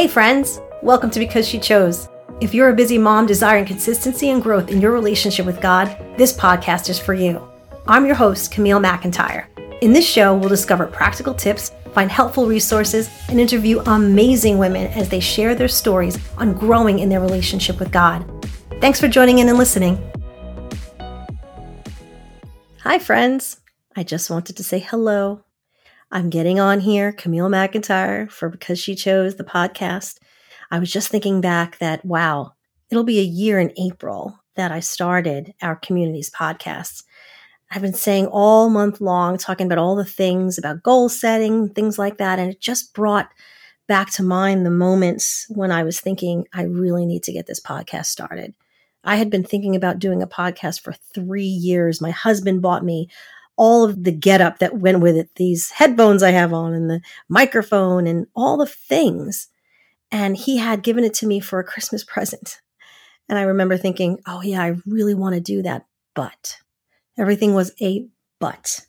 Hey, friends! Welcome to Because She Chose. If you're a busy mom desiring consistency and growth in your relationship with God, this podcast is for you. I'm your host, Camille McIntyre. In this show, we'll discover practical tips, find helpful resources, and interview amazing women as they share their stories on growing in their relationship with God. Thanks for joining in and listening. Hi, friends. I just wanted to say hello. I'm getting on here, Camille McIntyre, for Because She Chose the podcast. I was just thinking back that, wow, it'll be a year in April that I started our community's podcasts. I've been saying all month long, talking about all the things about goal setting, things like that. And it just brought back to mind the moments when I was thinking, I really need to get this podcast started. I had been thinking about doing a podcast for three years. My husband bought me all of the getup that went with it these headphones I have on and the microphone and all the things and he had given it to me for a Christmas present. And I remember thinking, oh, yeah, I really want to do that. But everything was a but.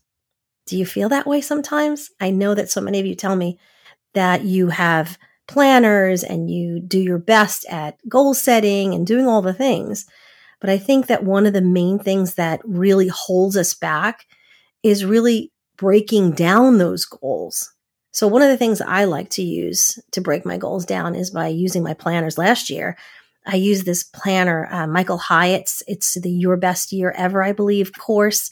Do you feel that way sometimes? I know that so many of you tell me that you have planners and you do your best at goal setting and doing all the things. But I think that one of the main things that really holds us back is really breaking down those goals so one of the things I like to use to break my goals down is by using my planners. Last year, I used this planner, uh, Michael Hyatt's. It's the Your Best Year Ever, I believe, course,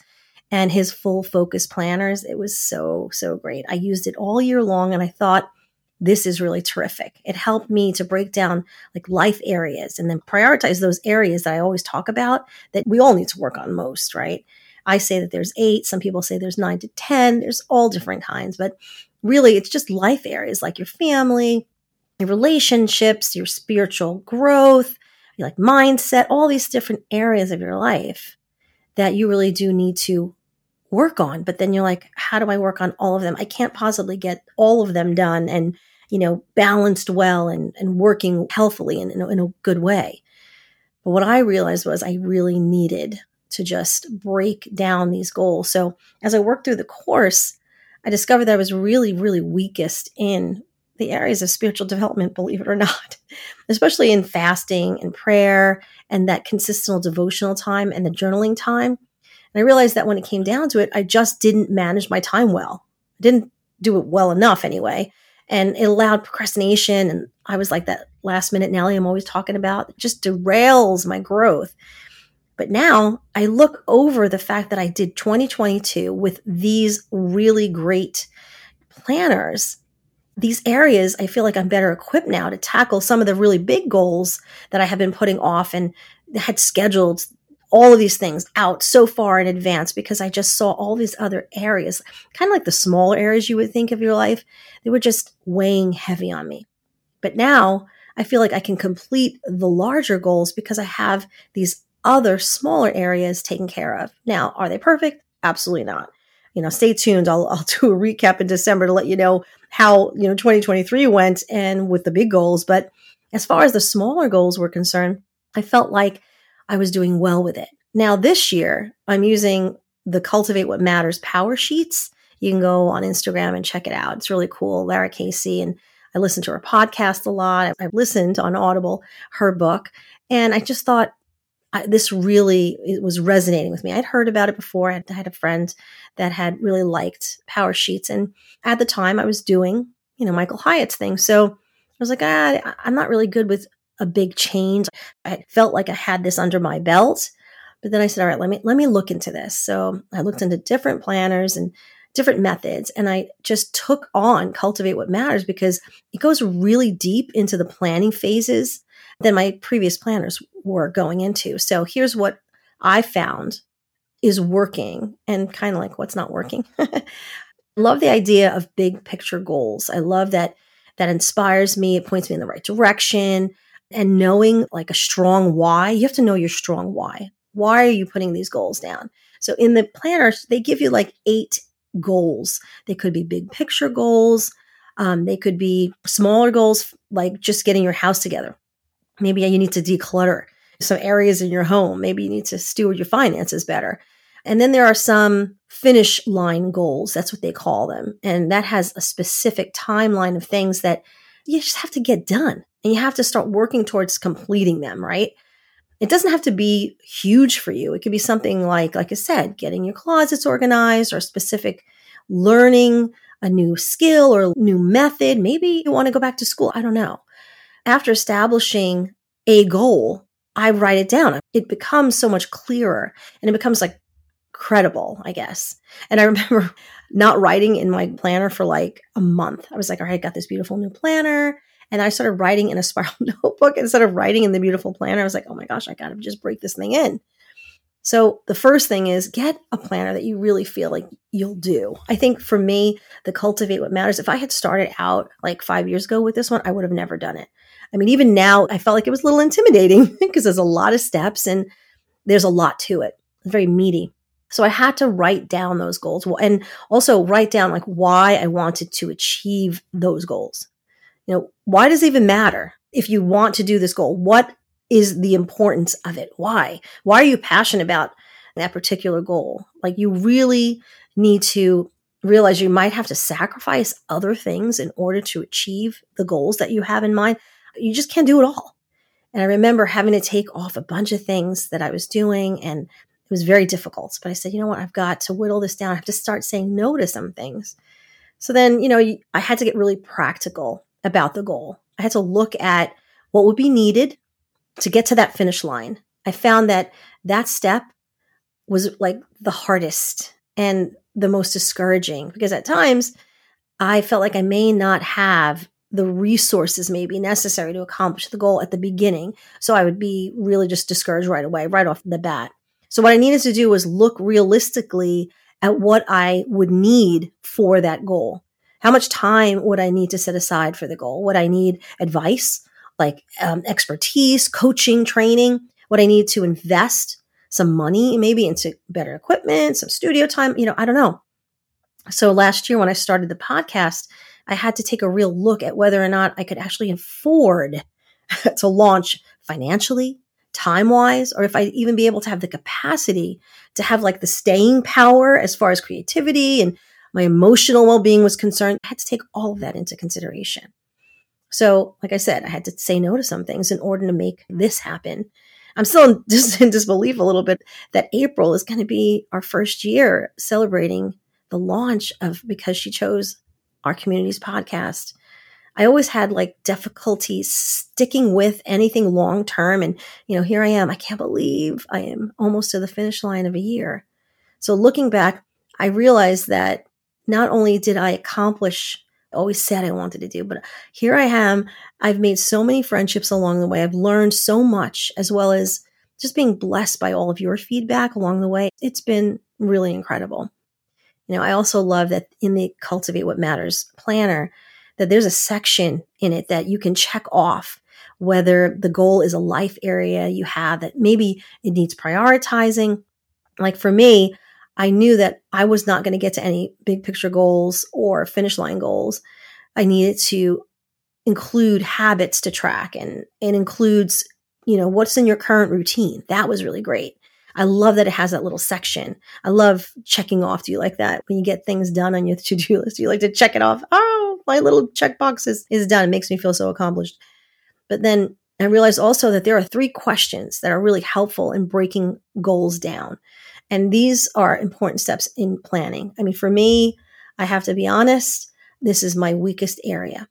and his full focus planners. It was so so great. I used it all year long, and I thought this is really terrific. It helped me to break down like life areas and then prioritize those areas that I always talk about that we all need to work on most, right? I say that there's eight. Some people say there's nine to 10. There's all different kinds, but really it's just life areas like your family, your relationships, your spiritual growth, your like mindset, all these different areas of your life that you really do need to work on. But then you're like, how do I work on all of them? I can't possibly get all of them done and, you know, balanced well and, and working healthily and in, in a good way. But what I realized was I really needed to just break down these goals. So as I worked through the course, I discovered that I was really, really weakest in the areas of spiritual development, believe it or not, especially in fasting and prayer and that consistent devotional time and the journaling time. And I realized that when it came down to it, I just didn't manage my time well. I didn't do it well enough anyway. And it allowed procrastination. And I was like that last minute Nelly I'm always talking about. It just derails my growth. But now I look over the fact that I did 2022 with these really great planners. These areas, I feel like I'm better equipped now to tackle some of the really big goals that I have been putting off and had scheduled all of these things out so far in advance because I just saw all these other areas, kind of like the smaller areas you would think of your life. They were just weighing heavy on me. But now I feel like I can complete the larger goals because I have these other smaller areas taken care of. Now, are they perfect? Absolutely not. You know, stay tuned. I'll, I'll do a recap in December to let you know how, you know, 2023 went and with the big goals. But as far as the smaller goals were concerned, I felt like I was doing well with it. Now, this year, I'm using the Cultivate What Matters PowerSheets. You can go on Instagram and check it out. It's really cool. Lara Casey and I listen to her podcast a lot. I've listened on Audible her book, and I just thought I, this really it was resonating with me. I'd heard about it before. I had a friend that had really liked PowerSheets, and at the time, I was doing you know Michael Hyatt's thing. So I was like, ah, I'm not really good with a big change. I felt like I had this under my belt, but then I said, all right, let me let me look into this. So I looked into different planners and different methods, and I just took on Cultivate What Matters because it goes really deep into the planning phases than my previous planners were going into. So here's what I found is working and kind of like what's not working. Love the idea of big picture goals. I love that that inspires me. It points me in the right direction. And knowing like a strong why, you have to know your strong why. Why are you putting these goals down? So in the planners, they give you like eight goals. They could be big picture goals. Um, they could be smaller goals, like just getting your house together. Maybe you need to declutter some areas in your home. Maybe you need to steward your finances better. And then there are some finish line goals. That's what they call them. And that has a specific timeline of things that you just have to get done and you have to start working towards completing them, right? It doesn't have to be huge for you. It could be something like, like I said, getting your closets organized or specific learning a new skill or new method. Maybe you want to go back to school. I don't know. After establishing a goal, I write it down. It becomes so much clearer and it becomes like credible, I guess. And I remember not writing in my planner for like a month. I was like, all right, I got this beautiful new planner. And I started writing in a spiral notebook instead of writing in the beautiful planner. I was like, oh my gosh, I got to just break this thing in. So the first thing is get a planner that you really feel like you'll do. I think for me, the cultivate what matters, if I had started out like five years ago with this one, I would have never done it. I mean, even now, I felt like it was a little intimidating because there's a lot of steps and there's a lot to it. It's very meaty. So I had to write down those goals and also write down like why I wanted to achieve those goals. You know, why does it even matter if you want to do this goal? What is the importance of it? Why? Why are you passionate about that particular goal? Like you really need to realize you might have to sacrifice other things in order to achieve the goals that you have in mind. You just can't do it all. And I remember having to take off a bunch of things that I was doing and it was very difficult. But I said, you know what? I've got to whittle this down. I have to start saying no to some things. So then, you know, I had to get really practical about the goal. I had to look at what would be needed to get to that finish line. I found that that step was like the hardest and the most discouraging because at times I felt like I may not have the resources may be necessary to accomplish the goal at the beginning. So I would be really just discouraged right away, right off the bat. So what I needed to do was look realistically at what I would need for that goal. How much time would I need to set aside for the goal? Would I need advice, like um, expertise, coaching, training? Would I need to invest some money maybe into better equipment, some studio time? You know, I don't know. So last year when I started the podcast, I had to take a real look at whether or not I could actually afford to launch financially, time wise, or if I'd even be able to have the capacity to have like the staying power as far as creativity and my emotional well being was concerned. I had to take all of that into consideration. So, like I said, I had to say no to some things in order to make this happen. I'm still in, dis- in disbelief a little bit that April is going to be our first year celebrating the launch of Because She Chose Our Communities podcast. I always had like difficulty sticking with anything long term. And, you know, here I am. I can't believe I am almost to the finish line of a year. So looking back, I realized that not only did I accomplish always said I wanted to do, but here I am. I've made so many friendships along the way. I've learned so much as well as just being blessed by all of your feedback along the way. It's been really incredible. You know, I also love that in the Cultivate What Matters planner, that there's a section in it that you can check off whether the goal is a life area you have that maybe it needs prioritizing. Like for me, I knew that I was not going to get to any big picture goals or finish line goals. I needed to include habits to track and it includes, you know, what's in your current routine. That was really great. I love that it has that little section. I love checking off. Do you like that when you get things done on your to do list? do You like to check it off. Oh, my little checkbox is, is done. It makes me feel so accomplished. But then I realized also that there are three questions that are really helpful in breaking goals down. And these are important steps in planning. I mean, for me, I have to be honest, this is my weakest area.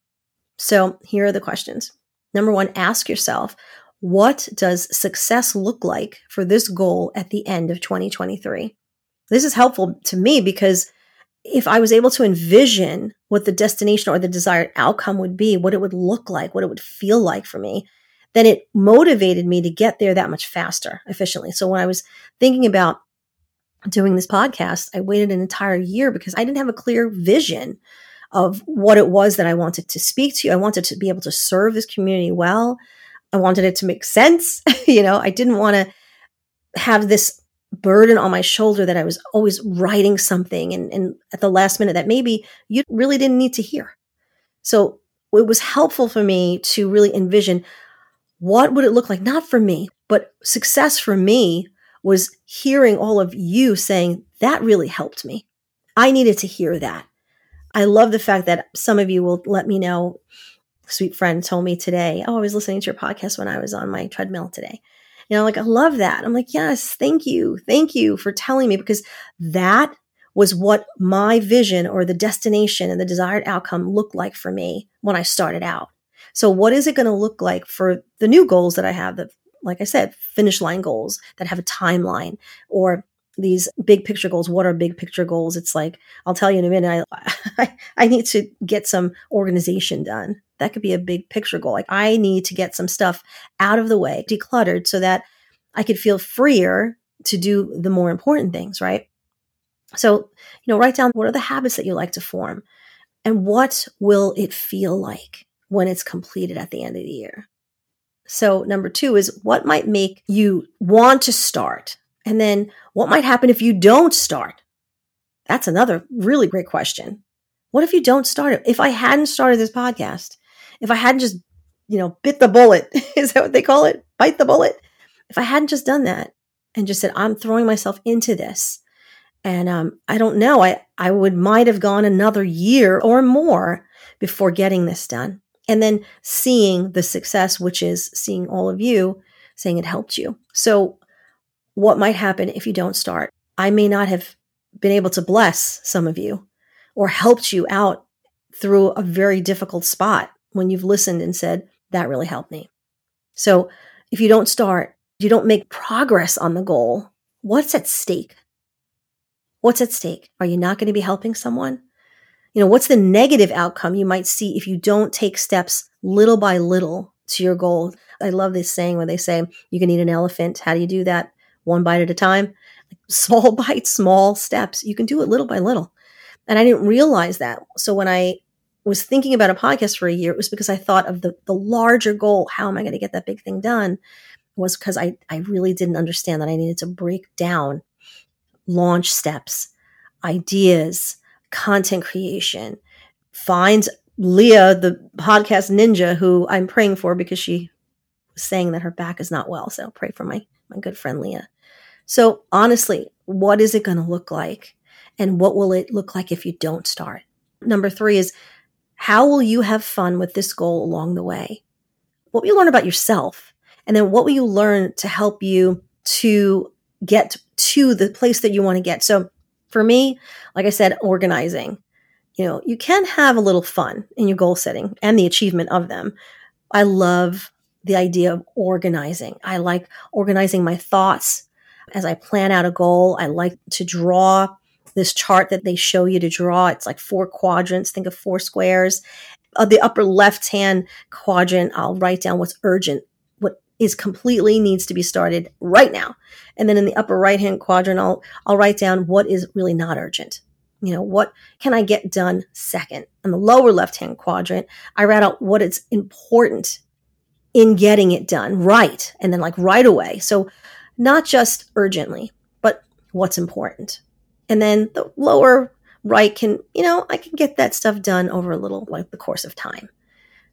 So here are the questions. Number one, ask yourself, what does success look like for this goal at the end of 2023? This is helpful to me because if I was able to envision what the destination or the desired outcome would be, what it would look like, what it would feel like for me, then it motivated me to get there that much faster, efficiently. So when I was thinking about doing this podcast, I waited an entire year because I didn't have a clear vision of what it was that I wanted to speak to. I wanted to be able to serve this community well. I wanted it to make sense. you know, I didn't want to have this burden on my shoulder that I was always writing something and, and at the last minute that maybe you really didn't need to hear. So it was helpful for me to really envision what would it look like, not for me, but success for me was hearing all of you saying that really helped me. I needed to hear that. I love the fact that some of you will let me know sweet friend told me today, Oh, I was listening to your podcast when I was on my treadmill today. You know, like I love that. I'm like, yes, thank you. Thank you for telling me because that was what my vision or the destination and the desired outcome looked like for me when I started out. So what is it going to look like for the new goals that I have that, like I said, finish line goals that have a timeline or these big picture goals. What are big picture goals? It's like, I'll tell you in a minute, I, I, I need to get some organization done. That could be a big picture goal. Like I need to get some stuff out of the way, decluttered so that I could feel freer to do the more important things, right? So, you know, write down what are the habits that you like to form and what will it feel like when it's completed at the end of the year? So, number two is what might make you want to start? And then what might happen if you don't start? That's another really great question. What if you don't start it? If I hadn't started this podcast, if I hadn't just, you know, bit the bullet, is that what they call it? Bite the bullet. If I hadn't just done that and just said, I'm throwing myself into this. And um, I don't know, I, I would might have gone another year or more before getting this done. And then seeing the success, which is seeing all of you saying it helped you. So what might happen if you don't start. I may not have been able to bless some of you or helped you out through a very difficult spot when you've listened and said, that really helped me. So if you don't start, you don't make progress on the goal, what's at stake? What's at stake? Are you not going to be helping someone? You know, what's the negative outcome you might see if you don't take steps little by little to your goal? I love this saying when they say you can eat an elephant. How do you do that? one bite at a time. Small bites, small steps. You can do it little by little. And I didn't realize that. So when I was thinking about a podcast for a year, it was because I thought of the, the larger goal. How am I going to get that big thing done? Was because I, I really didn't understand that I needed to break down launch steps, ideas, content creation, find Leah, the podcast ninja, who I'm praying for because she was saying that her back is not well. So pray for my, my good friend Leah. So honestly, what is it going to look like? And what will it look like if you don't start? Number three is how will you have fun with this goal along the way? What will you learn about yourself? And then what will you learn to help you to get to the place that you want to get? So for me, like I said, organizing. You know, you can have a little fun in your goal setting and the achievement of them. I love the idea of organizing. I like organizing my thoughts as I plan out a goal, I like to draw this chart that they show you to draw. It's like four quadrants. Think of four squares. Uh, the upper left hand quadrant, I'll write down what's urgent, what is completely needs to be started right now. And then in the upper right hand quadrant, I'll, I'll write down what is really not urgent. You know, what can I get done second? In the lower left hand quadrant, I write out what is important in getting it done right. And then like right away. So not just urgently, but what's important. And then the lower right can, you know, I can get that stuff done over a little like the course of time.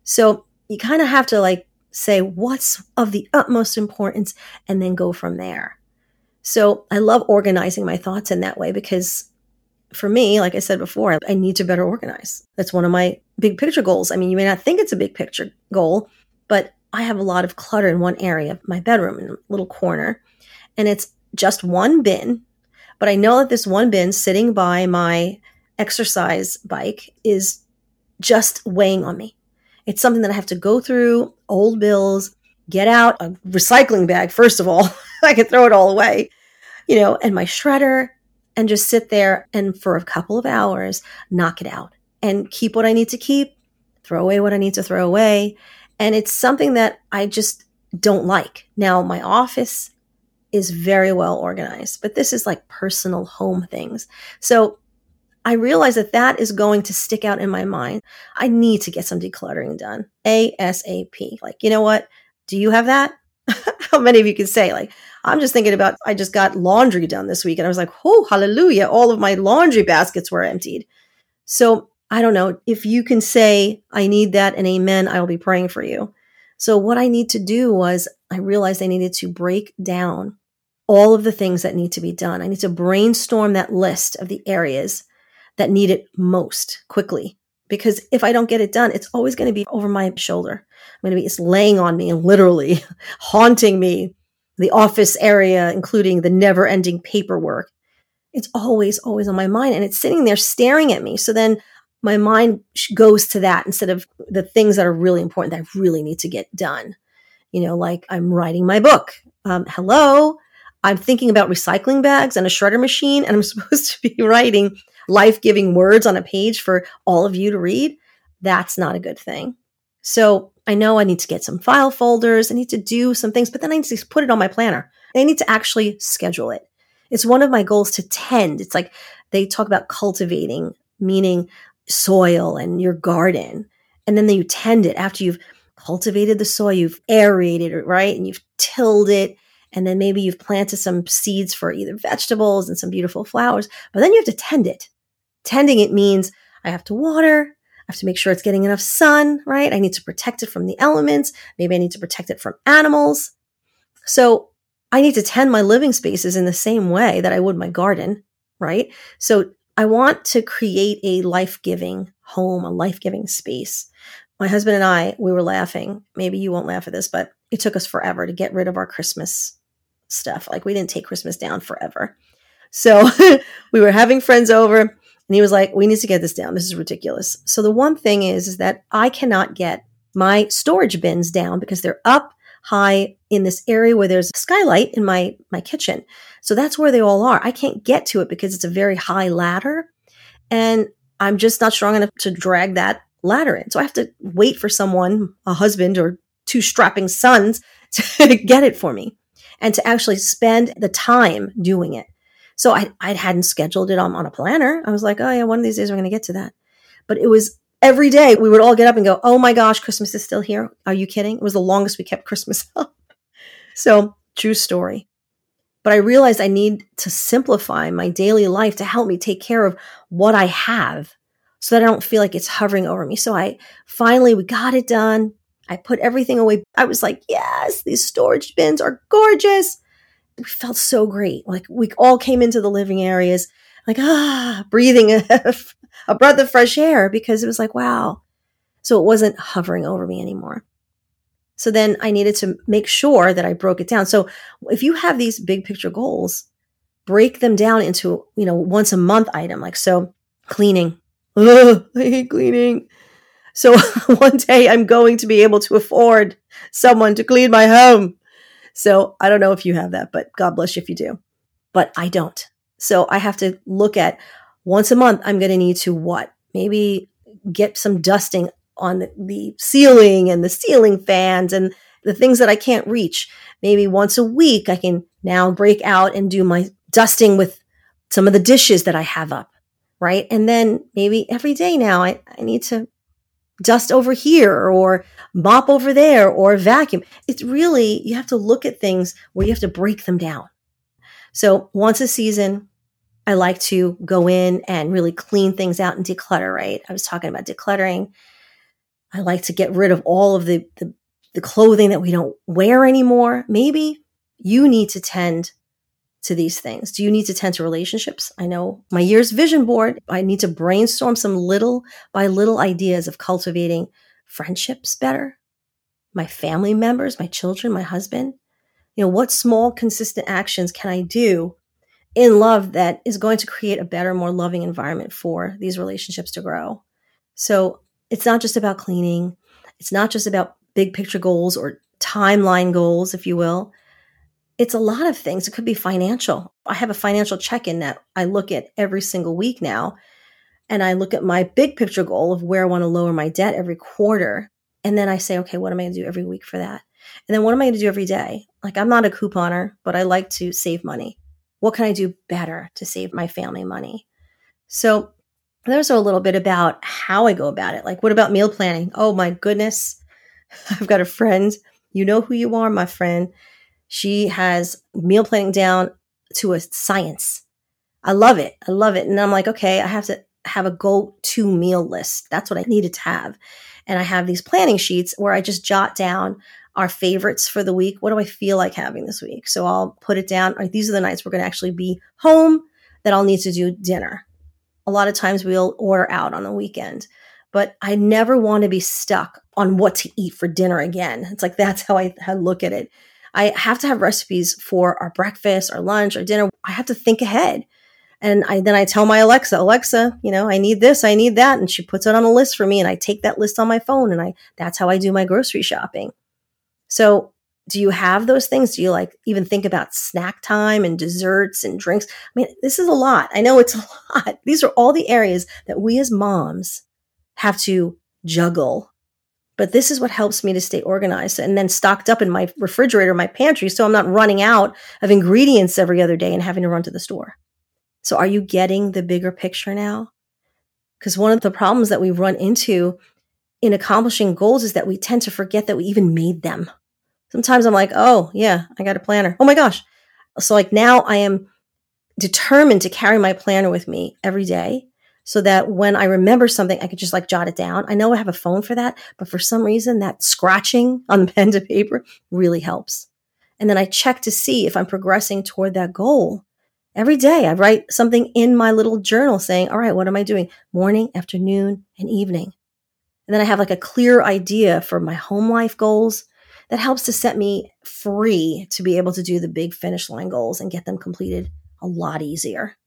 So you kind of have to like say what's of the utmost importance and then go from there. So I love organizing my thoughts in that way because for me, like I said before, I need to better organize. That's one of my big picture goals. I mean, you may not think it's a big picture goal, but I have a lot of clutter in one area of my bedroom in a little corner and it's just one bin. But I know that this one bin sitting by my exercise bike is just weighing on me. It's something that I have to go through old bills, get out a recycling bag, first of all. I can throw it all away, you know, and my shredder and just sit there and for a couple of hours knock it out and keep what I need to keep, throw away what I need to throw away. And it's something that I just don't like. Now, my office is very well organized, but this is like personal home things. So I realize that that is going to stick out in my mind. I need to get some decluttering done ASAP. Like, you know what? Do you have that? How many of you can say, like, I'm just thinking about, I just got laundry done this week and I was like, oh, hallelujah. All of my laundry baskets were emptied. So I don't know if you can say, I need that and amen, I will be praying for you. So what I need to do was I realized I needed to break down all of the things that need to be done. I need to brainstorm that list of the areas that need it most quickly. because if I don't get it done, it's always going to be over my shoulder. I'm going to be, it's laying on me and literally haunting me, the office area, including the never ending paperwork. It's always, always on my mind and it's sitting there staring at me. So then my mind goes to that instead of the things that are really important that I really need to get done. You know, like I'm writing my book. Um, hello, I'm thinking about recycling bags and a shredder machine, and I'm supposed to be writing life giving words on a page for all of you to read. That's not a good thing. So I know I need to get some file folders. I need to do some things, but then I need to put it on my planner. I need to actually schedule it. It's one of my goals to tend. It's like they talk about cultivating, meaning soil and your garden. And then you tend it after you've cultivated the soil, you've aerated it, right? And you've tilled it. And then maybe you've planted some seeds for either vegetables and some beautiful flowers, but then you have to tend it. Tending it means I have to water. I have to make sure it's getting enough sun, right? I need to protect it from the elements. Maybe I need to protect it from animals. So I need to tend my living spaces in the same way that I would my garden, right? So I want to create a life giving home, a life giving space. My husband and I, we were laughing. Maybe you won't laugh at this, but it took us forever to get rid of our Christmas stuff. Like we didn't take Christmas down forever. So we were having friends over and he was like, we need to get this down. This is ridiculous. So the one thing is, is that I cannot get my storage bins down because they're up high in this area where there's a skylight in my, my kitchen. So that's where they all are. I can't get to it because it's a very high ladder and I'm just not strong enough to drag that ladder in. So I have to wait for someone, a husband or two strapping sons to get it for me and to actually spend the time doing it. So I, I hadn't scheduled it on, on a planner. I was like, oh yeah, one of these days we're going to get to that. But it was every day we would all get up and go, oh my gosh, Christmas is still here. Are you kidding? It was the longest we kept Christmas up. so true story. But I realized I need to simplify my daily life to help me take care of what I have so that I don't feel like it's hovering over me. So I finally, we got it done. I put everything away. I was like, yes, these storage bins are gorgeous we felt so great. Like we all came into the living areas, like, ah, breathing a, a breath of fresh air because it was like, wow. So it wasn't hovering over me anymore. So then I needed to make sure that I broke it down. So if you have these big picture goals, break them down into, you know, once a month item. Like, so cleaning. Ugh, I hate cleaning. So one day I'm going to be able to afford someone to clean my home. So I don't know if you have that, but God bless you if you do. But I don't. So I have to look at once a month, I'm going to need to what? Maybe get some dusting on the ceiling and the ceiling fans and the things that I can't reach. Maybe once a week, I can now break out and do my dusting with some of the dishes that I have up. Right. And then maybe every day now I, I need to dust over here or mop over there or vacuum. It's really, you have to look at things where you have to break them down. So once a season, I like to go in and really clean things out and declutter, right? I was talking about decluttering. I like to get rid of all of the, the, the clothing that we don't wear anymore. Maybe you need to tend to these things? Do you need to tend to relationships? I know my year's vision board, I need to brainstorm some little by little ideas of cultivating friendships better, my family members, my children, my husband. You know, what small, consistent actions can I do in love that is going to create a better, more loving environment for these relationships to grow? So it's not just about cleaning, it's not just about big picture goals or timeline goals, if you will it's a lot of things. It could be financial. I have a financial check in that I look at every single week now. And I look at my big picture goal of where I want to lower my debt every quarter. And then I say, okay, what am I going to do every week for that? And then what am I going to do every day? Like, I'm not a couponer, but I like to save money. What can I do better to save my family money? So, there's a little bit about how I go about it. Like, what about meal planning? Oh my goodness. I've got a friend. You know who you are, my friend she has meal planning down to a science. I love it. I love it. And I'm like, okay, I have to have a go to meal list. That's what I needed to have. And I have these planning sheets where I just jot down our favorites for the week. What do I feel like having this week? So I'll put it down. Right, these are the nights we're going to actually be home that I'll need to do dinner. A lot of times we'll order out on the weekend, but I never want to be stuck on what to eat for dinner again. It's like that's how I, how I look at it. I have to have recipes for our breakfast, our lunch, our dinner. I have to think ahead. And I then I tell my Alexa, Alexa, you know, I need this, I need that, and she puts it on a list for me and I take that list on my phone and I that's how I do my grocery shopping. So, do you have those things? Do you like even think about snack time and desserts and drinks? I mean, this is a lot. I know it's a lot. These are all the areas that we as moms have to juggle. But this is what helps me to stay organized and then stocked up in my refrigerator, my pantry, so I'm not running out of ingredients every other day and having to run to the store. So are you getting the bigger picture now? Because one of the problems that we run into in accomplishing goals is that we tend to forget that we even made them. Sometimes I'm like, oh, yeah, I got a planner. Oh my gosh. So, like, now I am determined to carry my planner with me every day so that when I remember something, I could just like jot it down. I know I have a phone for that, but for some reason, that scratching on the pen to paper really helps. And then I check to see if I'm progressing toward that goal every day I write something in my little journal saying, all right, what am I doing? Morning, afternoon, and evening. And then I have like a clear idea for my home life goals that helps to set me free to be able to do the big finish line goals and get them completed a lot easier.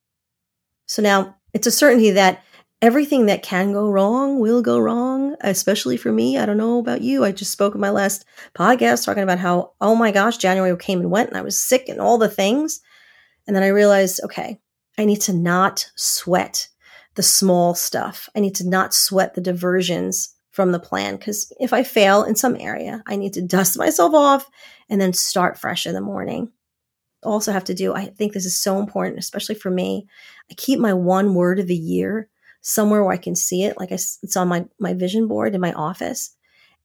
So now it's a certainty that everything that can go wrong will go wrong, especially for me. I don't know about you. I just spoke in my last podcast talking about how, oh my gosh, January came and went and I was sick and all the things. And then I realized, okay, I need to not sweat the small stuff. I need to not sweat the diversions from the plan because if I fail in some area, I need to dust myself off and then start fresh in the morning. Also, have to do, I think this is so important, especially for me. I keep my one word of the year somewhere where I can see it. Like I, it's on my, my vision board in my office.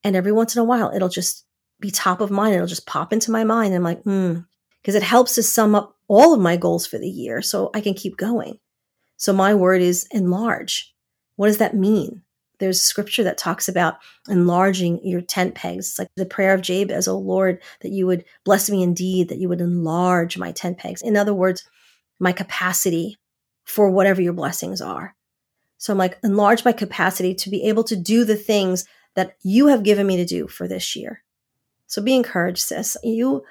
And every once in a while, it'll just be top of mind. It'll just pop into my mind. And I'm like, hmm, because it helps to sum up all of my goals for the year so I can keep going. So my word is enlarge. What does that mean? There's scripture that talks about enlarging your tent pegs. It's like the prayer of Jabez, oh Lord, that you would bless me indeed, that you would enlarge my tent pegs. In other words, my capacity for whatever your blessings are. So I'm like, enlarge my capacity to be able to do the things that you have given me to do for this year. So be encouraged, sis. You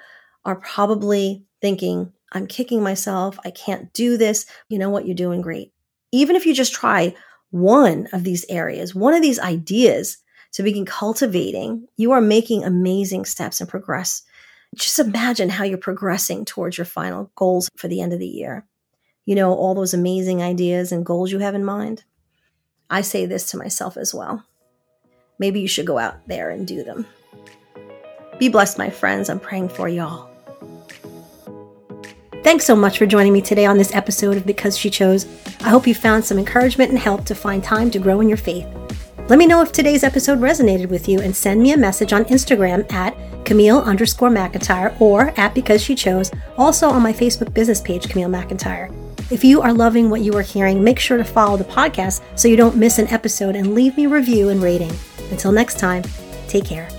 are probably thinking, I'm kicking myself. I can't do this. You know what? You're doing great. Even if you just try one of these areas, one of these ideas to begin cultivating, you are making amazing steps and progress. Just imagine how you're progressing towards your final goals for the end of the year. You know, all those amazing ideas and goals you have in mind. I say this to myself as well. Maybe you should go out there and do them. Be blessed, my friends. I'm praying for y'all. Thanks so much for joining me today on this episode of Because She Chose. I hope you found some encouragement and help to find time to grow in your faith. Let me know if today's episode resonated with you and send me a message on Instagram at Camille underscore McIntyre or at Because She Chose, also on my Facebook business page, Camille McIntyre. If you are loving what you are hearing, make sure to follow the podcast so you don't miss an episode and leave me a review and rating. Until next time, take care.